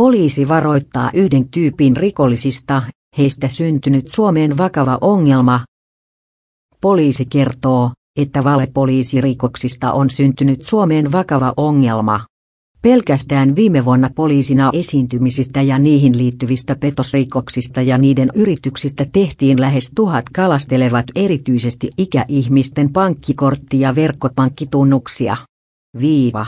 Poliisi varoittaa yhden tyypin rikollisista, heistä syntynyt Suomeen vakava ongelma. Poliisi kertoo, että valepoliisirikoksista on syntynyt Suomeen vakava ongelma. Pelkästään viime vuonna poliisina esiintymisistä ja niihin liittyvistä petosrikoksista ja niiden yrityksistä tehtiin lähes tuhat kalastelevat erityisesti ikäihmisten pankkikortti- ja verkkopankkitunnuksia. Viiva.